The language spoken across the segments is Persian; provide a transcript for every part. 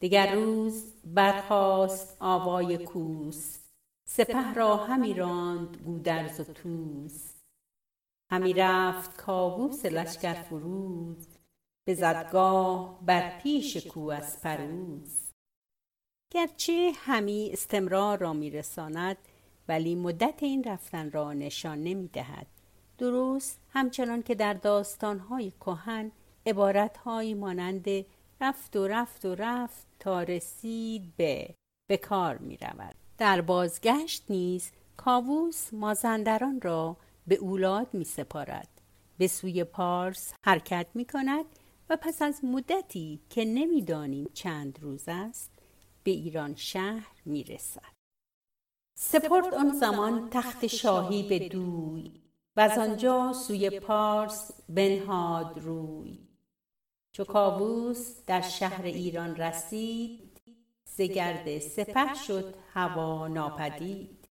دگر روز برخاست آوای کوس. سپه را همی راند گودرز و طوس. همی رفت کاووس لشکر فروز. به زدگاه بر پیش کوهسپروز گرچه همی استمرار را می رساند ولی مدت این رفتن را نشان نمی دهد. درست همچنان که در داستانهای کهن عبارتهایی مانند رفت و رفت و رفت تا رسید به به کار می رود. در بازگشت نیز کاووس مازندران را به اولاد می سپارد. به سوی پارس حرکت می کند و پس از مدتی که نمی‌دانیم چند روز است به ایران شهر می رسد. سپرد آن زمان تخت شاهی به دوی و از آنجا سوی پارس بنهاد روی. چو کاووس در شهر ایران رسید ز گرد سپه شد هوا ناپدید.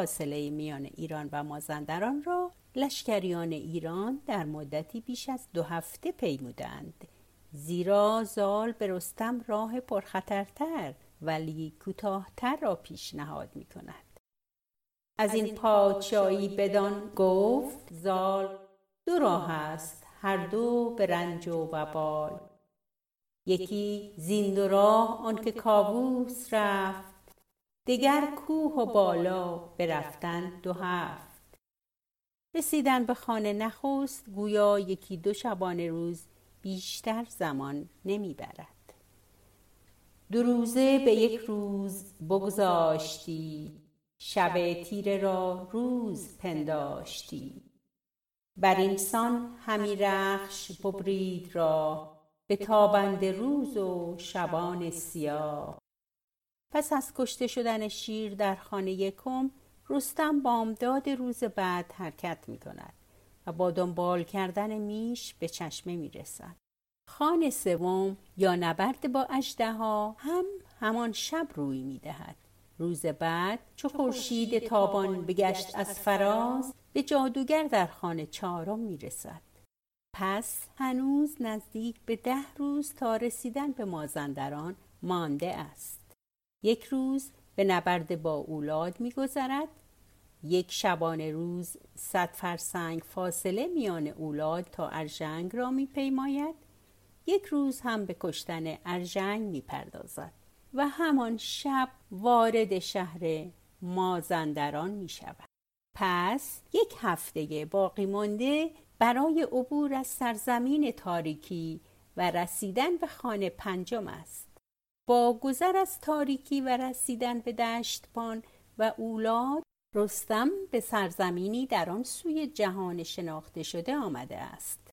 فاصله میان ایران و مازندران را لشکریان ایران در مدتی بیش از دو هفته پیمودند زیرا زال به رستم راه پرخطرتر ولی کوتاهتر را پیشنهاد می کند از این پادشاهی بدان گفت زال دو راه است هر دو به رنج و وبال. یکی زین دو راه آنکه کاووس رفت دگر کوه و بالا برفتن دو هفت. رسیدن به خانه نخست گویا یکی دو شبانه روز بیشتر زمان نمی برد دو روزه به یک روز بگذاشتی. شب تیره را روز پنداشتی. بر اینسان همی رخش ببرید راه. به تابنده روز و شبان سیاه. پس از کشته شدن شیر در خانه یکم رستم بامداد روز بعد حرکت می کند و با دنبال کردن میش به چشمه می رسد. خان سوم یا نبرد با اژدها هم همان شب روی می دهد. روز بعد چو خورشید تابان بگشت از فراز به جادوگر در خانه چهارم می رسد. پس هنوز نزدیک به ده روز تا رسیدن به مازندران مانده است. یک روز به نبرد با اولاد میگذرد یک شبانه روز صد فرسنگ فاصله میان اولاد تا ارژنگ را میپیماید یک روز هم به کشتن ارژنگ می‌پردازد و همان شب وارد شهر مازندران می شود. پس یک هفته باقی مانده برای عبور از سرزمین تاریکی و رسیدن به خانه پنجم است. با گذر از تاریکی و رسیدن به دشتبان و اولاد رستم به سرزمینی در آن سوی جهان شناخته شده آمده است.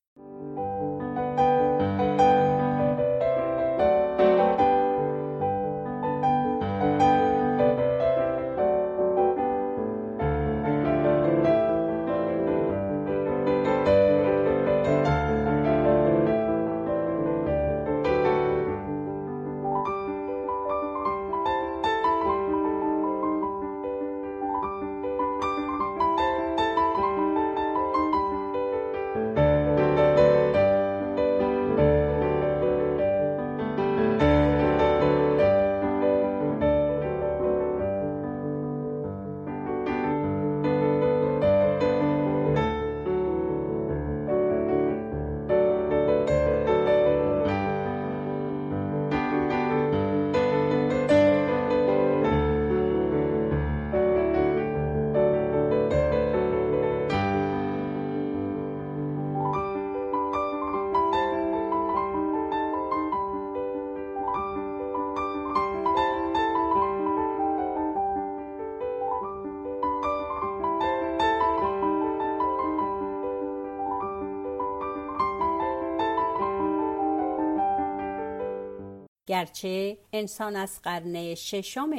گرچه انسان از قرن ششم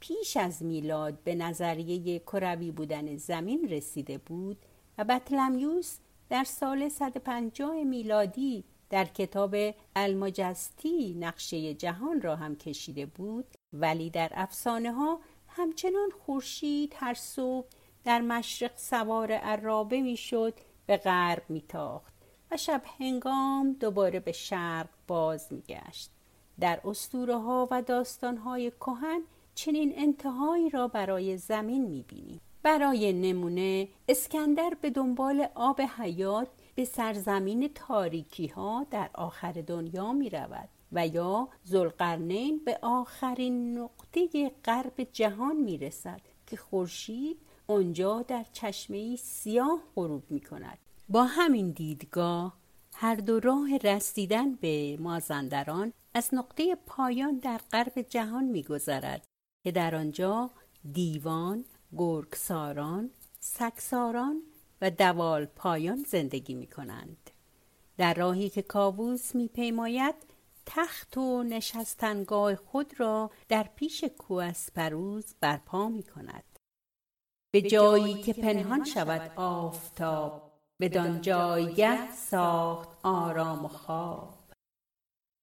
پیش از میلاد به نظریه کروی بودن زمین رسیده بود و بطلمیوس در سال 150 میلادی در کتاب المجستی نقشه جهان را هم کشیده بود ولی در افسانه ها همچنان خورشید هر صبح در مشرق سوار عرابه می‌شد به غرب میتاخت و شب هنگام دوباره به شرق باز میگشت. در اسطوره ها و داستان های کهن چنین انتهایی را برای زمین می‌بینیم برای نمونه اسکندر به دنبال آب حیات به سرزمین تاریکی ها در آخر دنیا می رود و یا زلقرنین به آخرین نقطه غرب جهان می رسد که خورشید آنجا در چشمه سیاه غروب می کند با همین دیدگاه هر دو راه رسیدن به مازندران از نقطه پایان در غرب جهان میگذرد که در آنجا دیوان، گرگساران، سکساران و دوال پایان زندگی می کنند. در راهی که کاووس می پیماید تخت و نشستنگاه خود را در پیش کواسپروز برپا می کند. به جایی که پنهان شود آفتاب بدان جایگه ساخت آرام و خواب.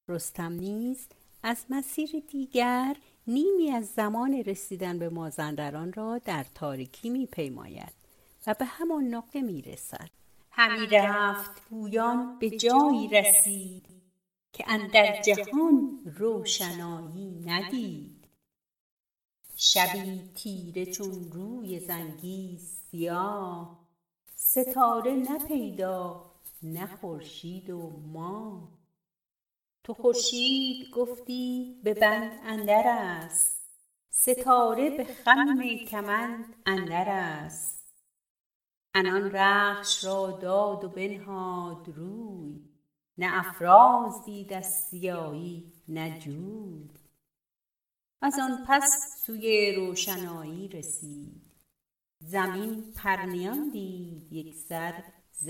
رستم نیز از مسیر دیگر نیمی از زمان رسیدن به مازندران را در تاریکی می پیماید و به همان نقطه می رسد همی رفت پویان به جایی رسید که اندر جهان روشنایی ندید. شبی تیره چون روی زنگی سیاه ستاره نه پیدا نه خورشید و ما تو خورشید گفتی به بند اندر است ستاره به خم کمند اندر است. انان رخش را داد و بنهاد روی نه افراز دید از سیایی نه جوی. از آن پس سوی روشنایی رسید. زمین پرنیان دید یک سر ز